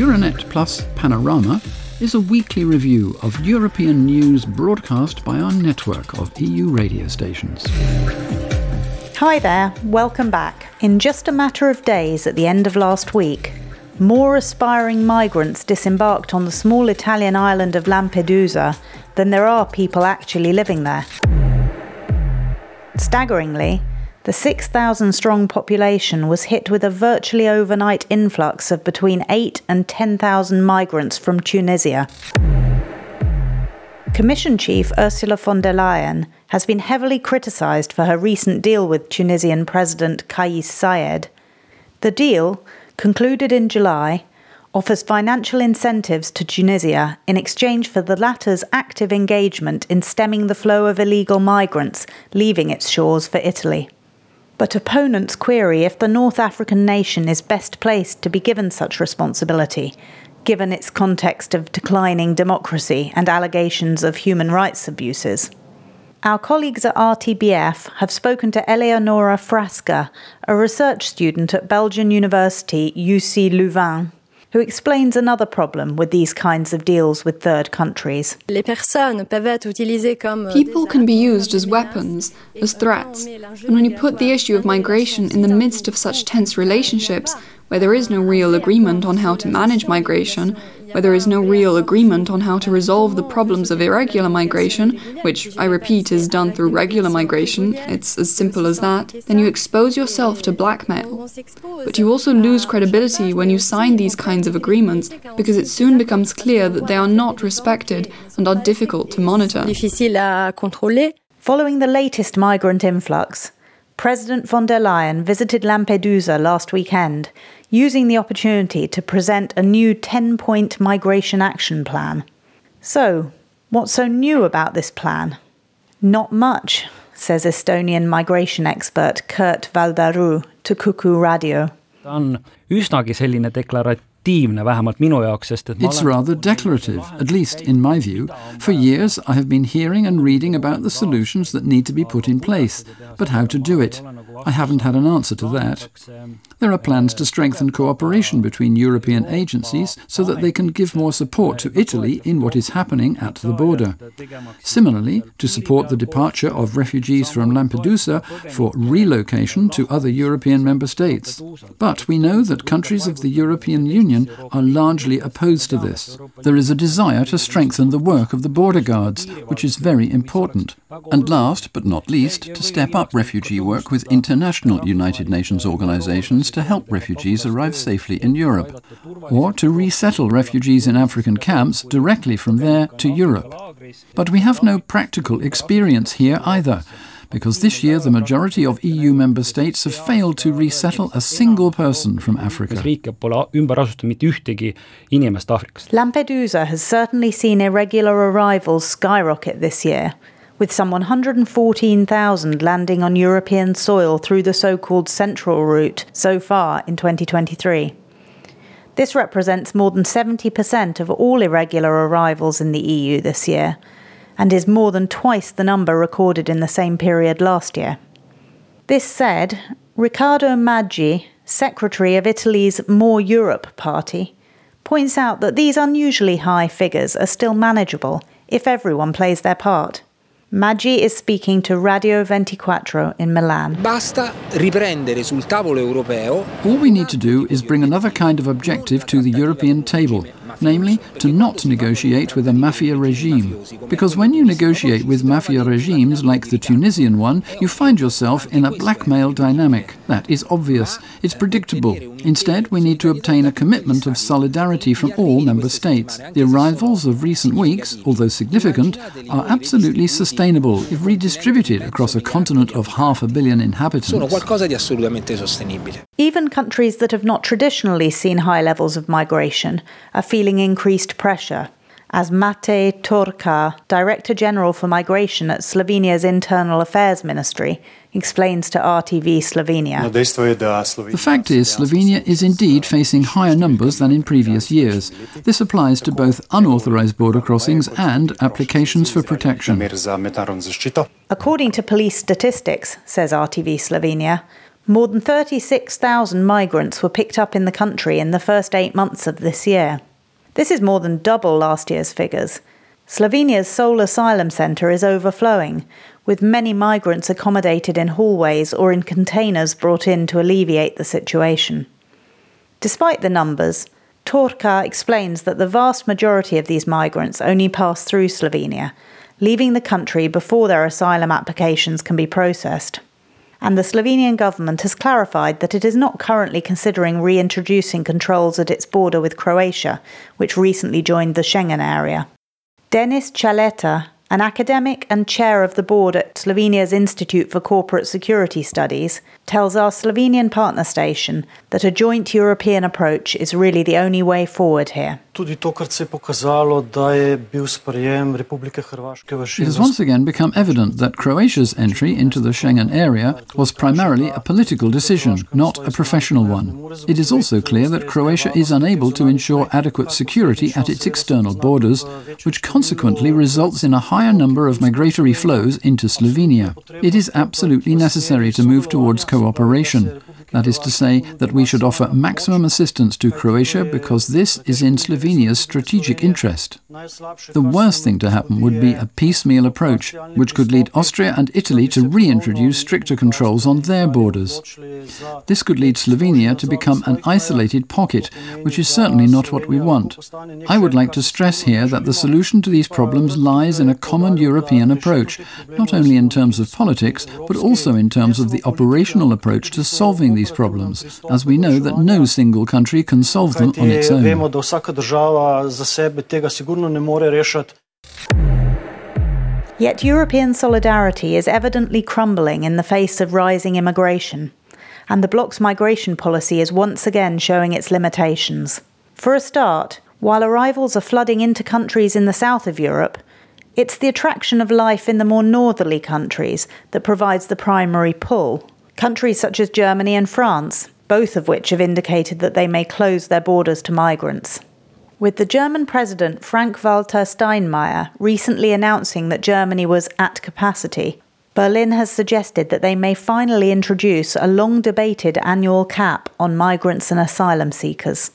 Euranet Plus Panorama is a weekly review of European news broadcast by our network of EU radio stations. Hi there, welcome back. In just a matter of days at the end of last week, more aspiring migrants disembarked on the small Italian island of Lampedusa than there are people actually living there. Staggeringly, the 6,000 strong population was hit with a virtually overnight influx of between 8 and 10,000 migrants from Tunisia. Commission Chief Ursula von der Leyen has been heavily criticised for her recent deal with Tunisian President Kais Saied. The deal, concluded in July, offers financial incentives to Tunisia in exchange for the latter's active engagement in stemming the flow of illegal migrants leaving its shores for Italy. But opponents query if the North African nation is best placed to be given such responsibility, given its context of declining democracy and allegations of human rights abuses. Our colleagues at RTBF have spoken to Eleonora Frasca, a research student at Belgian University UC Louvain, who explains another problem with these kinds of deals with third countries. People can be used as weapons, as threats, and when you put the issue of migration in the midst of such tense relationships, where there is no real agreement on how to manage migration, where there is no real agreement on how to resolve the problems of irregular migration, which, I repeat, is done through regular migration, it's as simple as that, then you expose yourself to blackmail. But you also lose credibility when you sign these kinds of agreements because it soon becomes clear that they are not respected and are difficult to monitor. Following the latest migrant influx, President von der Leyen visited Lampedusa last weekend, using the opportunity to present a new 10 point migration action plan. So, what's so new about this plan? Not much, says Estonian migration expert Kurt Valdaru to Kuku Radio. ta on üsnagi selline deklara-, It's rather declarative, at least in my view. For years I have been hearing and reading about the solutions that need to be put in place, but how to do it. I haven't had an answer to that. There are plans to strengthen cooperation between European agencies so that they can give more support to Italy in what is happening at the border. Similarly, to support the departure of refugees from Lampedusa for relocation to other European member states. But we know that countries of the European Union are largely opposed to this. There is a desire to strengthen the work of the border guards, which is very important. And last but not least, to step up refugee work with international United Nations organizations to help refugees arrive safely in Europe, or to resettle refugees in African camps directly from there to Europe. But we have no practical experience here either because this year the majority of EU member states have failed to resettle a single person from Africa. Lampedusa has certainly seen irregular arrivals skyrocket this year, with some 114,000 landing on European soil through the so called Central Route so far in 2023. This represents more than 70% of all irregular arrivals in the EU this year, and is more than twice the number recorded in the same period last year. This said, Riccardo Magi, secretary of Italy's More Europe party, points out that these unusually high figures are still manageable if everyone plays their part. Magi is speaking to Radio 24 in Milan. Basta riprendere sul tavolo europeo. All we need to do is bring another kind of objective to the European table namely to not negotiate with a mafia regime. Because when you negotiate with mafia regimes like the Tunisian one, you find yourself in a blackmail dynamic. That is obvious. It's predictable. Instead, we need to obtain a commitment of solidarity from all member states. The arrivals of recent weeks, although significant, are absolutely sustainable if redistributed across a continent of half a billion inhabitants. Even countries that have not traditionally seen high levels of migration are feeling feeling increased pressure, as Mate Turca, Director General for Migration at Slovenia's Internal Affairs Ministry, explains to RTV Slovenia. The fact is, Slovenia is indeed facing higher numbers than in previous years. This applies to both unauthorized border crossings and applications for protection. According to police statistics, says RTV Slovenia, More than 36,000 migrants were picked up in the country in the first eight months of this year. This is more than double last year's figures. Slovenia's sole asylum centre is overflowing, with many migrants accommodated in hallways or in containers brought in to alleviate the situation. Despite the numbers, Torka explains that the vast majority of these migrants only pass through Slovenia, leaving the country before their asylum applications can be processed and the Slovenian government has clarified that it is not currently considering reintroducing controls at its border with Croatia, which recently joined the Schengen area. Denis Čaleta, an academic and chair of the board at Slovenia's Institute for Corporate Security Studies, tells our Slovenian partner station that a joint European approach is really the only way forward here. It has once again become evident that Croatia's entry into the Schengen area was primarily a political decision, not a professional one. It is also clear that Croatia is unable to ensure adequate security at its external borders, which consequently results in a higher number of migratory flows into Slovenia. It is absolutely necessary to move towards cooperation. That is to say, that we should offer maximum assistance to Croatia because this is in Slovenia's strategic interest. The worst thing to happen would be a piecemeal approach, which could lead Austria and Italy to reintroduce stricter controls on their borders. This could lead Slovenia to become an isolated pocket, which is certainly not what we want. I would like to stress here that the solution to these problems lies in a common European approach, not only in terms of politics, but also in terms of the operational approach to solving these problems, as we know that no single country can solve them on its own. Yet European solidarity is evidently crumbling in the face of rising immigration, and the bloc's migration policy is once again showing its limitations. For a start, while arrivals are flooding into countries in the south of Europe, it's the attraction of life in the more northerly countries that provides the primary pull. Countries such as Germany and France, both of which have indicated that they may close their borders to migrants. With the German President Frank Walter Steinmeier recently announcing that Germany was at capacity, Berlin has suggested that they may finally introduce a long debated annual cap on migrants and asylum seekers.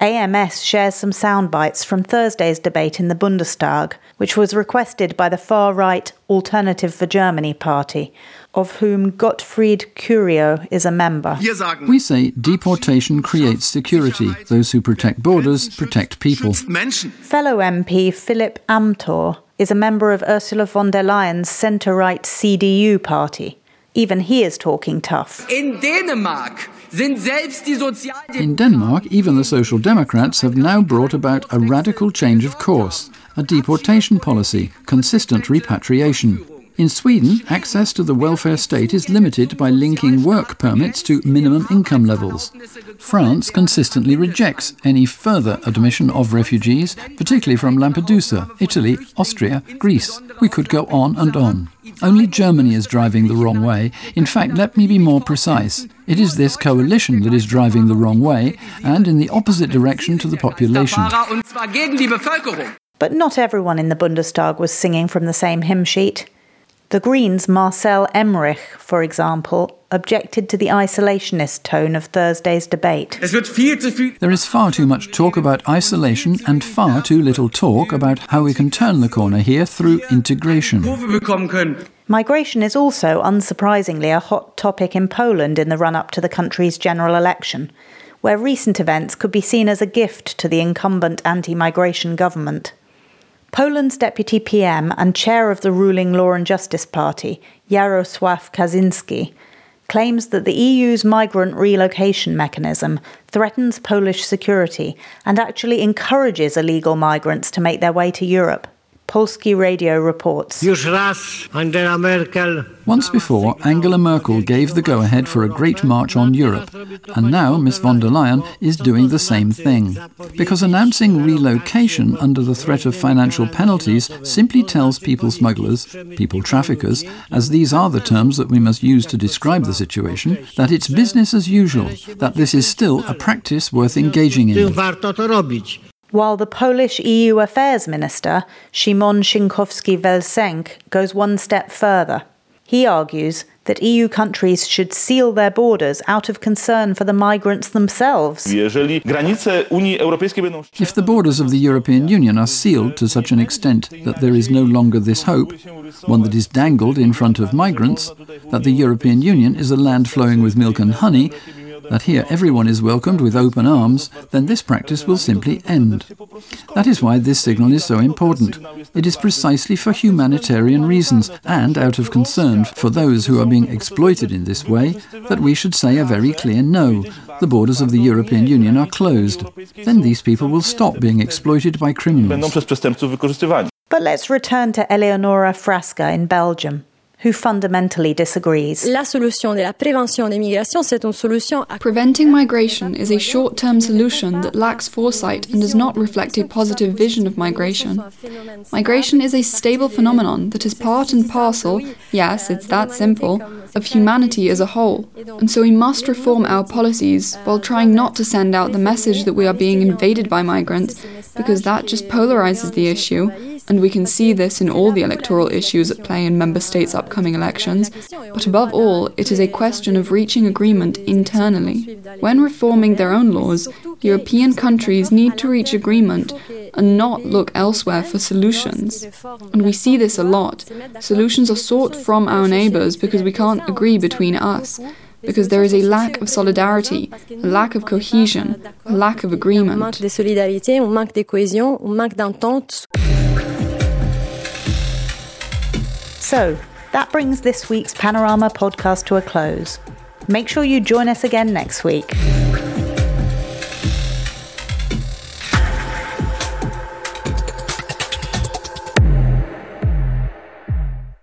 AMS shares some sound bites from Thursday's debate in the Bundestag, which was requested by the far right Alternative for Germany party, of whom Gottfried Curio is a member. We say deportation creates security. Those who protect borders protect people. Fellow MP Philipp Amthor is a member of Ursula von der Leyen's centre right CDU party. Even he is talking tough. In Denmark, in Denmark, even the Social Democrats have now brought about a radical change of course, a deportation policy, consistent repatriation. In Sweden, access to the welfare state is limited by linking work permits to minimum income levels. France consistently rejects any further admission of refugees, particularly from Lampedusa, Italy, Austria, Greece. We could go on and on. Only Germany is driving the wrong way. In fact, let me be more precise. It is this coalition that is driving the wrong way and in the opposite direction to the population. But not everyone in the Bundestag was singing from the same hymn sheet. The Greens' Marcel Emmerich, for example, objected to the isolationist tone of Thursday's debate. There is far too much talk about isolation and far too little talk about how we can turn the corner here through integration. Migration is also, unsurprisingly, a hot topic in Poland in the run up to the country's general election, where recent events could be seen as a gift to the incumbent anti migration government. Poland's deputy PM and chair of the ruling Law and Justice Party, Jarosław Kaczynski, claims that the EU's migrant relocation mechanism threatens Polish security and actually encourages illegal migrants to make their way to Europe. Polskie Radio reports. Once before, Angela Merkel gave the go ahead for a great march on Europe, and now Ms von der Leyen is doing the same thing. Because announcing relocation under the threat of financial penalties simply tells people smugglers, people traffickers, as these are the terms that we must use to describe the situation, that it's business as usual, that this is still a practice worth engaging in while the Polish EU Affairs Minister, Szymon Szynkowski vel Sęk, goes one step further. He argues that EU countries should seal their borders out of concern for the migrants themselves. If the borders of the European Union are sealed to such an extent that there is no longer this hope, one that is dangled in front of migrants, that the European Union is a land flowing with milk and honey, that here everyone is welcomed with open arms, then this practice will simply end. That is why this signal is so important. It is precisely for humanitarian reasons and out of concern for those who are being exploited in this way that we should say a very clear no. The borders of the European Union are closed. Then these people will stop being exploited by criminals. But let's return to Eleonora Frasca in Belgium who fundamentally disagrees. Preventing migration is a short term solution that lacks foresight and does not reflect a positive vision of migration. Migration is a stable phenomenon that is part and parcel, yes, it's that simple, of humanity as a whole. And so we must reform our policies while trying not to send out the message that we are being invaded by migrants, because that just polarizes the issue and we can see this in all the electoral issues at play in member states' upcoming elections. But above all, it is a question of reaching agreement internally. When reforming their own laws, European countries need to reach agreement and not look elsewhere for solutions. And we see this a lot. Solutions are sought from our neighbours because we can't agree between us because there is a lack of solidarity, a lack of cohesion, a lack of agreement. So, that brings this week's Panorama podcast to a close. Make sure you join us again next week.